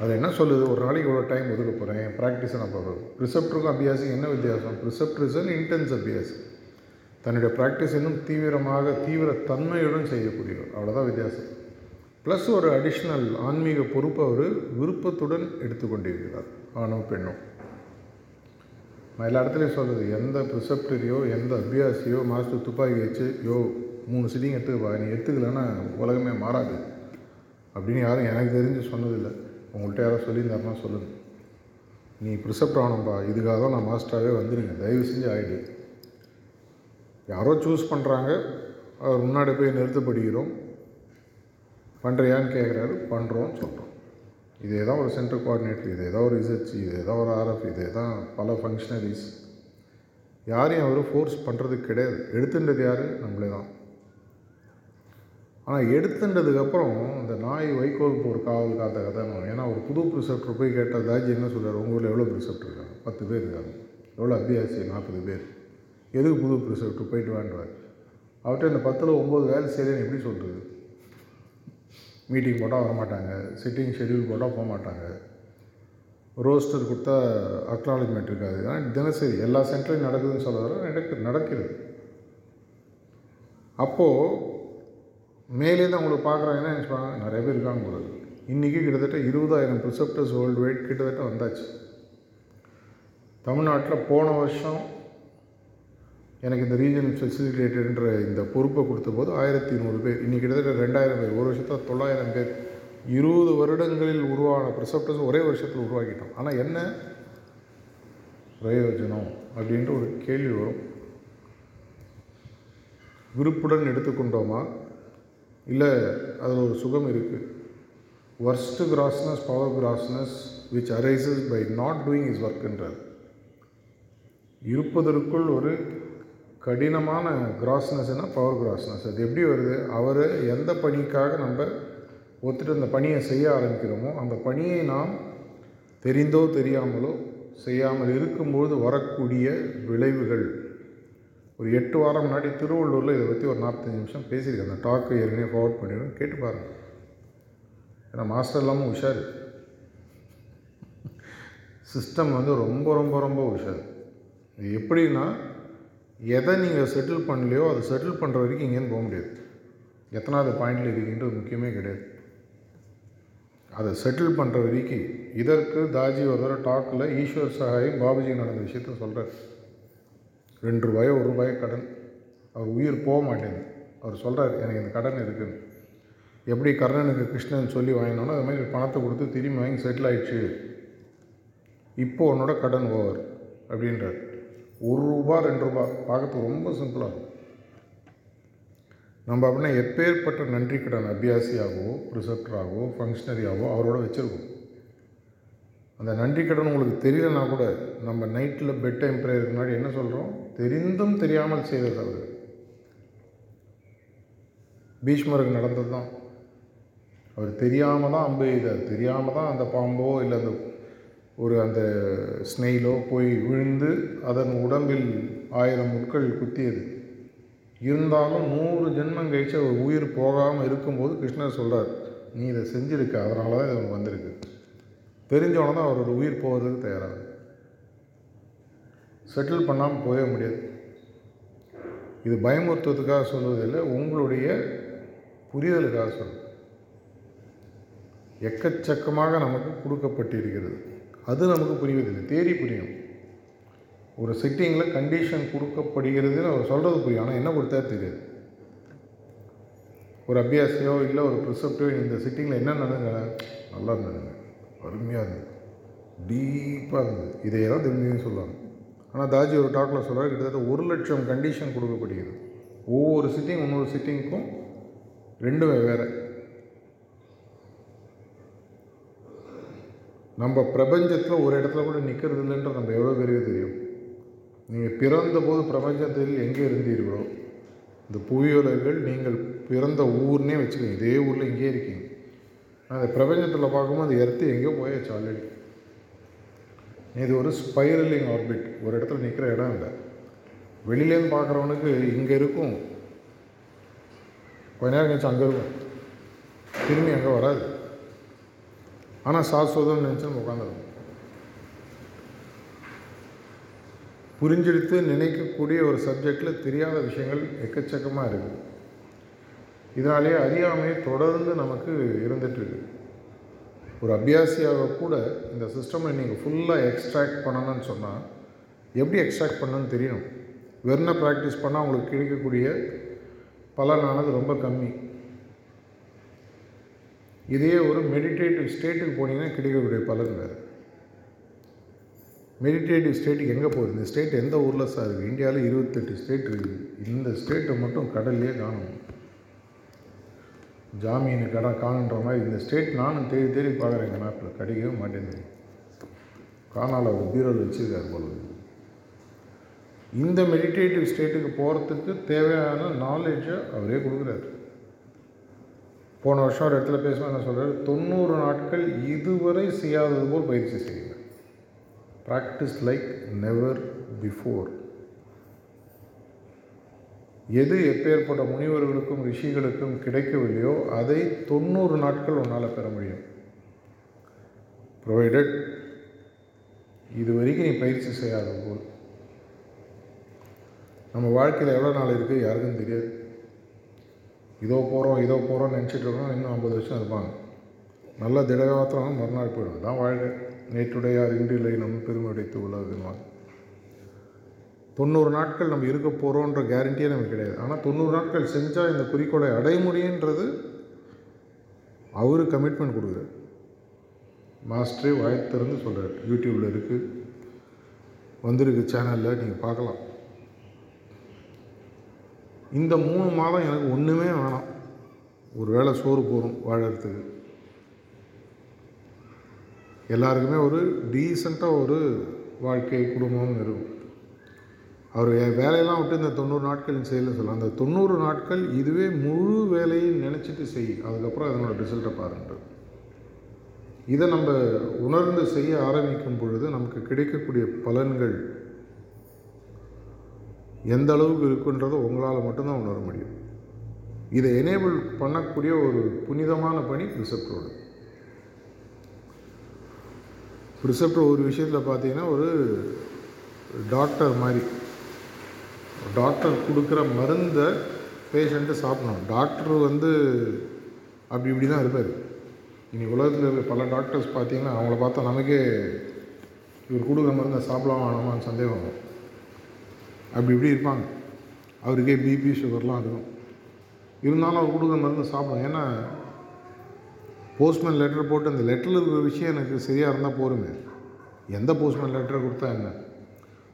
அது என்ன சொல்லுது? ஒரு நாளைக்கு இவ்வளோ டைம் ஒதுக்க போகிறேன் ப்ராக்டிஸை நான் பார்க்குறேன் ப்ரிசெப்டருக்கும் அபியாசம் என்ன வித்தியாசம்? ப்ரிசெப்ட் இஸ் அன் இன்டென்ஸ் அபியாசம். தன்னுடைய ப்ராக்டிஸ் இன்னும் தீவிரமாக தீவிர தன்மையுடன் செய்யக்கூடியவர். அவ்வளோதான் வித்தியாசம். ப்ளஸ் ஒரு அடிஷ்னல் ஆன்மீக பொறுப்பை அவர் விருப்பத்துடன் எடுத்துக்கொண்டிருக்கிறார் ஆணோ பெண்ணோ. நான் எல்லா இடத்துலையும் சொல்கிறது எந்த ப்ரிசப்டரியோ எந்த அபியாசியோ மாஸ்டர் துப்பாக்கி வச்சு யோ மூணு சிட்டிங் எடுத்துக்கப்பா நீ எடுத்துக்கலன்னா உலகமே மாறாது அப்படின்னு யாரும் எனக்கு தெரிஞ்சு சொன்னதில்லை. உங்கள்கிட்ட யாரோ சொல்லியிருந்தாருன்னா சொல்லுங்கள் நீ ப்ரிசப்ட் ஆகணும்ப்பா இதுக்காக தான் நான் மாஸ்டராகவே வந்துடுங்க தயவு செஞ்சு ஆகிடு யாரோ சூஸ் பண்ணுறாங்க அவர் முன்னாடி போய் நிறுத்தப்படுகிறோம். பண்ணுறியான்னு கேட்குறாரு பண்ணுறோம்னு சொல்கிறோம் இதே தான் ஒரு சென்ட்ரல் கோஆர்டினேட்டர் இதே தான் ஒரு ரிசர்ச் இதே தான் ஒரு ஆர்எஃப் இதே தான் பல ஃபங்க்ஷனரிஸ் யாரையும் அவர் ஃபோர்ஸ் பண்ணுறது கிடையாது. எடுத்துன்றது யார்? நம்மளே தான். ஆனால் எடுத்துன்றதுக்கப்புறம் இந்த நாய் வைக்கோல் போர் காவல் காத்த கதைன்னு ஏன்னா ஒரு புது ப்ரிசெப்டர் போய் கேட்டால் தாஜி என்ன சொல்கிறார் உங்கள் ஊரில் எவ்வளோ ப்ரிசெப்டர் இருக்காங்க? பத்து பேர் இருக்காங்க. எவ்வளோ அபியாசி நாற்பது பேர். எதுக்கு புது ப்ரிசெப்டர் போயிட்டு வேண்டுவார் அவர்கிட்ட இந்த பத்தில் ஒம்பது வேலை செய்யலன்னு எப்படி சொல்கிறது மீட்டிங் போட்டால் வரமாட்டாங்க சிட்டிங் ஷெட்யூல் போட்டால் போக மாட்டாங்க ரோஸ்டர் கொடுத்தா அக்னாலஜ்மெண்ட் இருக்காது. ஆனால் தினசரி எல்லா சென்டர்லையும் நடக்குதுன்னு சொல்ல நடக்கு நடக்கிறது. அப்போது மேலேருந்து அவங்களுக்கு பார்க்குறாங்கன்னா நினச்சிப்பாங்க நிறைய பேர் இருக்காங்க உங்களுக்கு இன்றைக்கி கிட்டத்தட்ட இருபதாயிரம் ப்ரிசெப்டர்ஸ் வேர்ல்டு வைட் கிட்டத்தட்ட வந்தாச்சு. தமிழ்நாட்டில் போன வருஷம் எனக்கு இந்த ரீஜனல் ஃபெசிலிட்டேட்டர்ன்ற இந்த பொறுப்பை கொடுத்த போது ஆயிரத்தி நூறு பேர் இன்றைக்கி கிட்டத்தட்ட ரெண்டாயிரம் பேர் ஒரு வருஷத்தில் தொள்ளாயிரம் பேர். இருபது வருடங்களில் உருவான ப்ரிசப்டர்ஸ் ஒரே வருஷத்தில் உருவாக்கிட்டோம். ஆனால் என்ன? பிரயோஜனம் அப்படின்ற ஒரு கேள்வி வரும். விருப்புடன் எடுத்துக்கொண்டோமா? இல்லை அதில் ஒரு சுகம் இருக்குது worst crossness power crossness which arises by not doing is ஒர்க்ன்றார் இருப்பதற்குள் ஒரு கடினமான கிராஸ்னஸ்னால் பவர் கிராஸ்னஸ் அது எப்படி வருது? அவர் எந்த பணிக்காக நம்ம ஒத்துட்டு அந்த பணியை செய்ய ஆரம்பிக்கிறோமோ அந்த பணியை நாம் தெரிந்தோ தெரியாமலோ செய்யாமல் இருக்கும்போது வரக்கூடிய விளைவுகள். ஒரு எட்டு வாரம் முன்னாடி திருவள்ளூரில் இதை பற்றி ஒரு நாற்பத்தஞ்சு நிமிஷம் பேசியிருக்கேன். அந்த டாக்கு ஏற்கனவே ஃபார்வர்ட் பண்ணிடுவேன். கேட்டு பாருங்கள் ஏன்னா மாஸ்டர் இல்லாமல் உஷார். சிஸ்டம் வந்து ரொம்ப ரொம்ப ரொம்ப உஷார். இது எப்படின்னா எதை நீங்கள் செட்டில் பண்ணலையோ அதை செட்டில் பண்ணுற வரைக்கும் இங்கேருந்து போக முடியாது. எத்தனாவது பாயிண்டில் இருக்கீன்றது முக்கியமே கிடையாது. அதை செட்டில் பண்ணுற வரைக்கும் இதற்கு தாஜி ஒரு தடவை டாக்கில் ஈஸ்வர் சகாயம் பாபுஜி நடந்த விஷயத்த சொல்கிறார் ரெண்டு ரூபாயோ ஒரு ரூபாயோ கடன். அவர் உயிர் போக மாட்டேங்குது. அவர் சொல்கிறார் எனக்கு இந்த கடன் இருக்குன்னு. எப்படி கர்ணனுக்கு கிருஷ்ணன் சொல்லி வாங்கினோன்னா அது மாதிரி பணத்தை கொடுத்து திரும்பி வாங்கி செட்டில் ஆயிடுச்சு. இப்போ உன்னோட கடன் ஓவர் அப்படின்றார். ஒரு ரூபா ரெண்டு ரூபா. பார்க்கறதுக்கு ரொம்ப சிம்பிளாக இருக்கும். நம்ம அப்படின்னா எப்பேற்பட்ட நன்றி கடன் அபியாசியாகவோ ப்ரிசெப்டராகவோ ஃபங்க்ஷனரியாகவோ அவரோட வச்சுருக்கோம். அந்த நன்றி கடன் உங்களுக்கு தெரியலனா கூட நம்ம நைட்டில் பெட் டைம் ப்ரேயருக்கு முன்னாடி என்ன சொல்கிறோம் தெரிந்தும் தெரியாமல் செய்த தவறு. பீஷ்மருக்கு நடந்தது தான் அவர் தெரியாமல் தான் அம்பு எய்தார். தெரியாமல் தான் அந்த பாம்போ இல்லை அந்த ஒரு அந்த ஸ்னெயிலோ போய் விழுந்து அதன் உடம்பில் ஆயிரம் முட்கள் குத்தியது. இருந்தாலும் நூறு ஜென்மம் கழிச்சு அவர் உயிர் போகாமல் இருக்கும்போது கிருஷ்ணர் சொல்கிறார் நீ இதை செஞ்சுருக்க அதனால தான் இது வந்திருக்கு. தெரிஞ்சவன தான் அவரோட உயிர் போகிறதுக்கு தயாராகுது. செட்டில் பண்ணாமல் போகவே முடியாது. இது பயமுறுத்துவதுக்காக சொல்வதில்லை உங்களுடைய புரிதலுக்காக சொல்லுது எக்கச்சக்கமாக நமக்கு கொடுக்கப்பட்டிருக்கிறது. அது நமக்கு புரிவதில்லை தேரி புரியும். ஒரு செட்டிங்கில் கண்டிஷன் கொடுக்கப்படுகிறதுன்னு அவர் சொல்கிறது புரியும் ஆனால் என்ன கொடுத்தா தெரியாது. ஒரு அபியாசியோ இல்லை ஒரு ப்ரிசப்டோ இந்த சிட்டிங்கில் என்ன நடந்துங்க நல்லா இருந்ததுங்க. அருமையாக இருந்தது. டீப்பாக இருந்தது. இதையெல்லாம் தான் தெரிஞ்சுன்னு சொல்லுவாங்க. ஆனால் தாஜி ஒரு டாக்கில் சொல்கிறார் கிட்டத்தட்ட ஒரு லட்சம் கண்டிஷன் கொடுக்கப்படுகிறது. ஒவ்வொரு சிட்டிங் இன்னொரு சிட்டிங்க்கும் ரெண்டும் வேறு. நம்ம பிரபஞ்சத்தில் ஒரு இடத்துல கூட நிற்கிறது இல்லைன்ற நம்ம எவ்வளோ பேருக்கு தெரியும்? நீங்கள் பிறந்தபோது பிரபஞ்சத்தில் எங்கே இருந்தீர்களோ இந்த புவியோலர்கள் நீங்கள் பிறந்த ஊர்னே வச்சுக்கோங்க. இதே ஊரில் இங்கே இருக்கீங்க. அந்த பிரபஞ்சத்தில் பார்க்கும்போது அந்த எர்த்து எங்கேயோ போயாச்சு ஆல்ரெடி இது ஒரு ஸ்பைரலிங் ஆர்பிட் ஒரு இடத்துல நிற்கிற இடம் இல்லை. வெளியிலேருந்து பார்க்குறவனுக்கு இங்கே இருக்கும். கொஞ்ச நேரம் கழிச்சு அங்கே இருக்கும். திரும்பி அங்கே வராது. ஆனால் சாஸ்வதம் நினச்சி நம்ம உட்காந்துருக்கோம் புரிஞ்செடுத்து நினைக்கக்கூடிய ஒரு சப்ஜெக்டில் தெரியாத விஷயங்கள் எக்கச்சக்கமாக இருக்குது இதனாலே அறியாமை தொடர்ந்து நமக்கு இருந்துகிட்ருக்கு ஒரு அபியாசியாக கூட இந்த சிஸ்டமை நீங்கள் ஃபுல்லாக எக்ஸ்ட்ராக்ட் பண்ணணும்னு சொன்னால் எப்படி எக்ஸ்ட்ராக்ட் பண்ணணும்னு தெரியணும்? வெறும் ப்ராக்டிஸ் பண்ணால் உங்களுக்கு கிடைக்கக்கூடிய பலனானது ரொம்ப கம்மி. இதே ஒரு மெடிடேட்டிவ் ஸ்டேட்டுக்கு போனீங்கன்னா கிடைக்கக்கூடிய பலன் வேறு. மெடிடேட்டிவ் ஸ்டேட்டுக்கு எங்கே போகுது? இந்த ஸ்டேட் எந்த ஊரில் சார் இருக்குது இந்தியாவில் இருபத்தெட்டு ஸ்டேட் இருக்குது இந்த ஸ்டேட்டை மட்டும் கடல்லையே காணும். ஜாமீனு கடை காணுன்ற மாதிரி இந்த ஸ்டேட் நானும் தேடி தேடி பார்க்குறேன். எங்கள் மேப்பில் கிடைக்கவே மாட்டேங்குது. காணால் ஒரு பீரோல் வச்சுருக்கார் போல இந்த மெடிடேட்டிவ் ஸ்டேட்டுக்கு போகிறதுக்கு தேவையான நாலேஜை அவரே கொடுக்குறாரு. போன வருஷம் ஒரு இடத்துல பேசுவேன் என்ன சொல்கிறார் தொண்ணூறு நாட்கள் இதுவரை செய்யாதது போல் பயிற்சி செய்யுங்க. ப்ராக்டிஸ் லைக் நெவர் பிஃபோர் எது எப்பேற்பட்ட முனிவர்களுக்கும் ரிஷிகளுக்கும் கிடைக்கவில்லையோ அதை தொண்ணூறு நாட்கள் உன்னால் பெற முடியும். ப்ரொவைடட் இது வரைக்கும் நீ பயிற்சி செய்யாத போல். நம்ம வாழ்க்கையில் எவ்வளோ நாள் இருக்குது யாருக்கும் தெரியாது. இதோ போகிறோம் இதோ போகிறோம்னு நினச்சிட்டு இருக்கோம் இன்னும் ஐம்பது வருஷம் இருப்பாங்க. நல்ல திடகாத்திரம் மறுநாள் போயிடும். தான் வாழ்க்கை. நேற்றுடையார் இன்றில்லை நம்ம பெருமையடைத்து உள்ளதுவாங்க தொண்ணூறு நாட்கள் நம்ம இருக்க போகிறோன்ற கேரண்டியே நமக்கு கிடையாது. ஆனால் தொண்ணூறு நாட்கள் செஞ்சால் இந்த குறிக்கோளை அடைய முடியுன்றது கமிட்மெண்ட் கொடுக்குறாரு. மாஸ்டரே வாய்த்திறந்து சொல்கிறார் யூடியூப்பில் இருக்குது வந்திருக்கு சேனலில் நீங்கள் பார்க்கலாம். இந்த மூணு மாதம் எனக்கு ஒன்றுமே வேணாம். ஒரு வேளை சோறு போகும் வாழறதுக்கு. எல்லாருக்குமே ஒரு டீசெண்டாக ஒரு வாழ்க்கை குடும்பம் இருக்கும். அவர் வேலையெல்லாம் விட்டு இந்த தொண்ணூறு நாட்கள் செய்யல சொல்லலாம். அந்த தொண்ணூறு நாட்கள் இதுவே முழு வேலையும் நினச்சிட்டு செய். அதுக்கப்புறம் அதனோட ரிசல்ட்டை பாருன்றது இதை நம்ம உணர்ந்து செய்ய ஆரம்பிக்கும் பொழுது நமக்கு கிடைக்கக்கூடிய பலன்கள் எந்த அளவுக்கு இருக்குன்றதை உங்களால் மட்டும்தான் உணர முடியும். இதை எனேபிள் பண்ணக்கூடிய ஒரு புனிதமான பணி ப்ரிசெப்டோடு ப்ரிசெப்ட் ஒரு விஷயத்தில் பார்த்தீங்கன்னா ஒரு டாக்டர் மாதிரி. டாக்டர் கொடுக்குற மருந்தை பேஷண்ட்டு சாப்பிடணும். டாக்டர் வந்து அப்படி இப்படி தான் இருப்பார். இனி உலகத்தில் இருக்க பல டாக்டர்ஸ் பார்த்தீங்கன்னா அவங்கள பார்த்தா நமக்கே இவர் கொடுக்குற மருந்தை சாப்பிடலாம் வேணாமான்னு சந்தேகம் வரும். அப்படி இப்படி இருப்பாங்க. அவருக்கே பிபி சுகர்லாம் இருக்கும் இருந்தாலும் அவர் கொடுக்குற மருந்து சாப்பிடும். ஏன்னா போஸ்ட்மேன் லெட்டர் போட்டு அந்த லெட்டரில் இருக்கிற விஷயம் எனக்கு சரியாக இருந்தால் போருமே. எந்த போஸ்ட்மேன் லெட்டரை கொடுத்தா என்ன?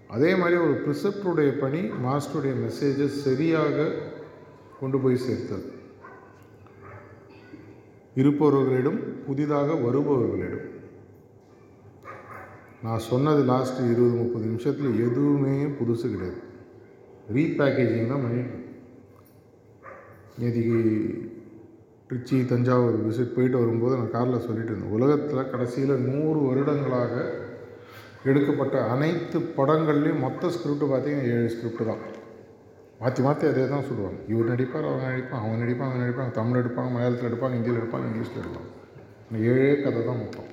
அதே மாதிரி ஒரு ப்ரிசெப்டருடைய பணி மாஸ்டருடைய மெசேஜை சரியாக கொண்டு போய் சேர்த்தல். இருப்பவர்களிடம் புதிதாக வருபவர்களிடம். நான் சொன்னது லாஸ்ட் இருபது முப்பது நிமிஷத்தில் எதுவுமே புதுசு கிடையாது. ரீபேக்கேஜிங் தான் பண்ணிட்டு நேற்றுக்கு திருச்சி தஞ்சாவூர் விசிட் போயிட்டு வரும்போது நான் காரில் சொல்லிட்டு இருந்தேன். உலகத்தில் கடைசியில் நூறு வருடங்களாக எடுக்கப்பட்ட அனைத்து படங்கள்லேயும் மொத்த ஸ்கிரிப்ட் பார்த்தீங்கன்னா ஏழு ஸ்கிரிப்ட் தான். மாற்றி மாற்றி அதே தான் சொல்லுவாங்க. இவர் நடிப்பார் அவங்க நடிப்பான் அவன் நடிப்பான் அவன் நடிப்பாங்க தமிழ் எடுப்பாங்க மலையாளத்தில் எடுப்பாங்க ஹிந்தியில் எடுப்பாங்க இங்கிலீஷில் எடுப்பாங்க. ஏழே கதை தான் மொத்தம்.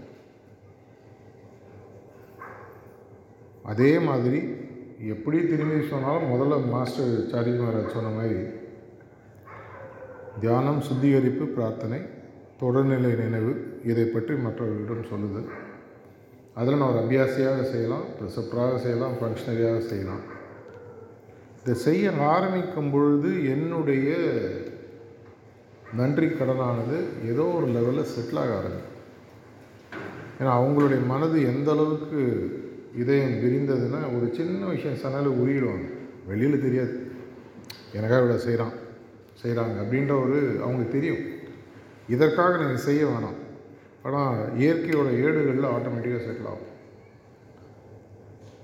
அதே மாதிரி எப்படி திரும்பி சொன்னாலும் முதல்ல மாஸ்டர் சாரி மகாராஜ் சொன்ன மாதிரி தியானம் சுத்திகரிப்பு பிரார்த்தனை தொடர்நிலை நினைவு இதை பற்றி மற்றவர்களிடம் சொல்லுதல் அதில் நான் ஒரு அபியாசியாக செய்யலாம் ப்ரிசப்டராக செய்யலாம் ஃபங்க்ஷனரியாக செய்யலாம். இதை செய்ய ஆரம்பிக்கும் பொழுது என்னுடைய நன்றி கடனானது ஏதோ ஒரு லெவலில் செட்டில் ஆக ஆரம்பிக்கும். ஏன்னா அவங்களுடைய மனது எந்த அளவுக்கு இதயம் விரிந்ததுன்னா ஒரு சின்ன விஷயம் சொன்னாலும் உருகிடுவாங்க வெளியில் தெரியாது. எனக்காக இவ்வளோ செய்கிறான் செய்கிறாங்க அப்படின்ற ஒரு அவங்களுக்கு தெரியும். இதற்காக நீங்கள் செய்ய வேணாம். ஆனால் இயற்கையோட ஏடுகளில் ஆட்டோமேட்டிக்காக செட்டில் ஆகும்.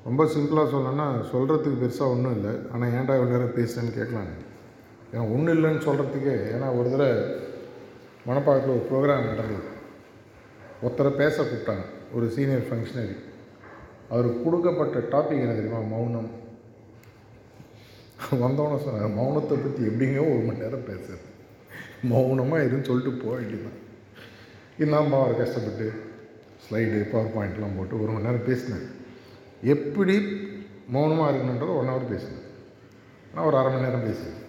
ரொம்ப சிம்பிளாக சொல்லணும்னா சொல்கிறதுக்கு பெருசாக ஒன்றும் இல்லை. ஆனால் ஏன்டா இவ்வளோ நேரம் பேசுகிறேன்னு கேட்கலாங்க ஏன்னா ஒன்றும் இல்லைன்னு சொல்கிறதுக்கே ஏன்னா ஒரு தடவை மணப்பாக்கத்தில் ஒரு ப்ரோக்ராம் நடந்தது. ஒருத்தரை பேச கூப்பிட்டாங்க. ஒரு சீனியர் ஃபங்க்ஷனரி அவருக்கு கொடுக்கப்பட்ட டாபிக் என்ன தெரியுமா? மௌனம். வந்தவொடனே சொன்னார் மௌனத்தை பற்றி எப்படிங்க ஒரு மணி நேரம் பேசுறது? மௌனமாக இருன்னு சொல்லிட்டு போக வேண்டியதான் இல்லாமல் அவர் கஷ்டப்பட்டு ஸ்லைடு பவர் பாயிண்ட்லாம் போட்டு ஒரு மணி நேரம் பேசினேன். எப்படி மௌனமாக இருக்கணுன்றது ஒன் ஹவர் பேசினேன். நான் ஒரு அரை மணி நேரம் பேசுவேன்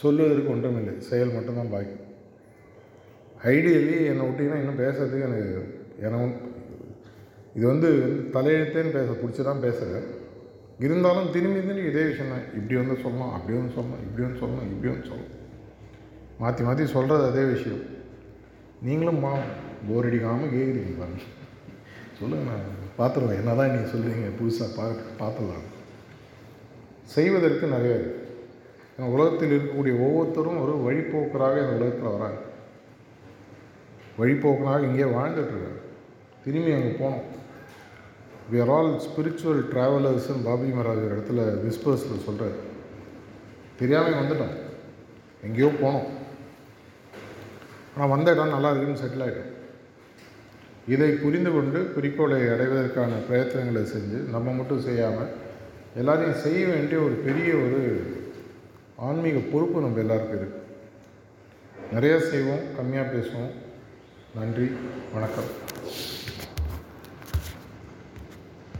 சொல்லுவதற்கு ஒன்றும் இல்லை செயல் மட்டும்தான் பாக்கி. ஐடியலி என்னை விட்டிங்கன்னா இன்னும் பேசுறதுக்கு எனக்கு ஏன்னா இது வந்து தலையெழுத்தேன்னு பேச பிடிச்சி தான் பேசுகிறேன் இருந்தாலும் திரும்பி திரும்பி இதே விஷயம் தான் இப்படி வந்து சொல்லலாம் அப்படி வந்து சொல்லலாம் இப்படி வந்து சொல்லலாம் இப்படி வந்து சொல்லலாம் மாற்றி மாற்றி சொல்கிறது அதே விஷயம். நீங்களும் மா போர் அடிக்காமல் கேட்குறீங்க பாருங்க. சொல்லுங்கள் நான் பார்த்துருவேன் என்ன தான் நீங்கள் சொல்கிறீங்க புதுசாக பா பார்த்துடலாம் செய்வதற்கு நிறைய இருக்குது ஏன்னா உலகத்தில் இருக்கக்கூடிய ஒவ்வொருத்தரும் ஒரு வழிப்போக்கராக இந்த உலகத்தில் வராங்க. வழிப்போக்கனாக இங்கே வாழ்ந்துட்டுருக்காங்க திரும்பி அங்கே போனோம். வி ஆர் ஆல் ஸ்பிரிச்சுவல் ட்ராவலர்ஸ்ன்னு பாபி மகாராஜ் ஒரு இடத்துல விஸ்பர்ஸில் சொல்கிறார் தெரியாமல் வந்துட்டோம். எங்கேயோ போனோம். ஆனால் வந்த இடம் நல்லா இருக்குன்னு செட்டில் ஆகிட்டோம் இதை புரிந்து கொண்டு குறிக்கோளை அடைவதற்கான பிரயத்தனங்களை செஞ்சு நம்ம மட்டும் செய்யாமல் எல்லாரையும் செய்ய வேண்டிய ஒரு பெரிய ஒரு ஆன்மீக பொறுப்பு நம்ம எல்லாருக்கும் இருக்குது நிறையா செய்வோம் கம்மியாக பேசுவோம். நன்றி வணக்கம்.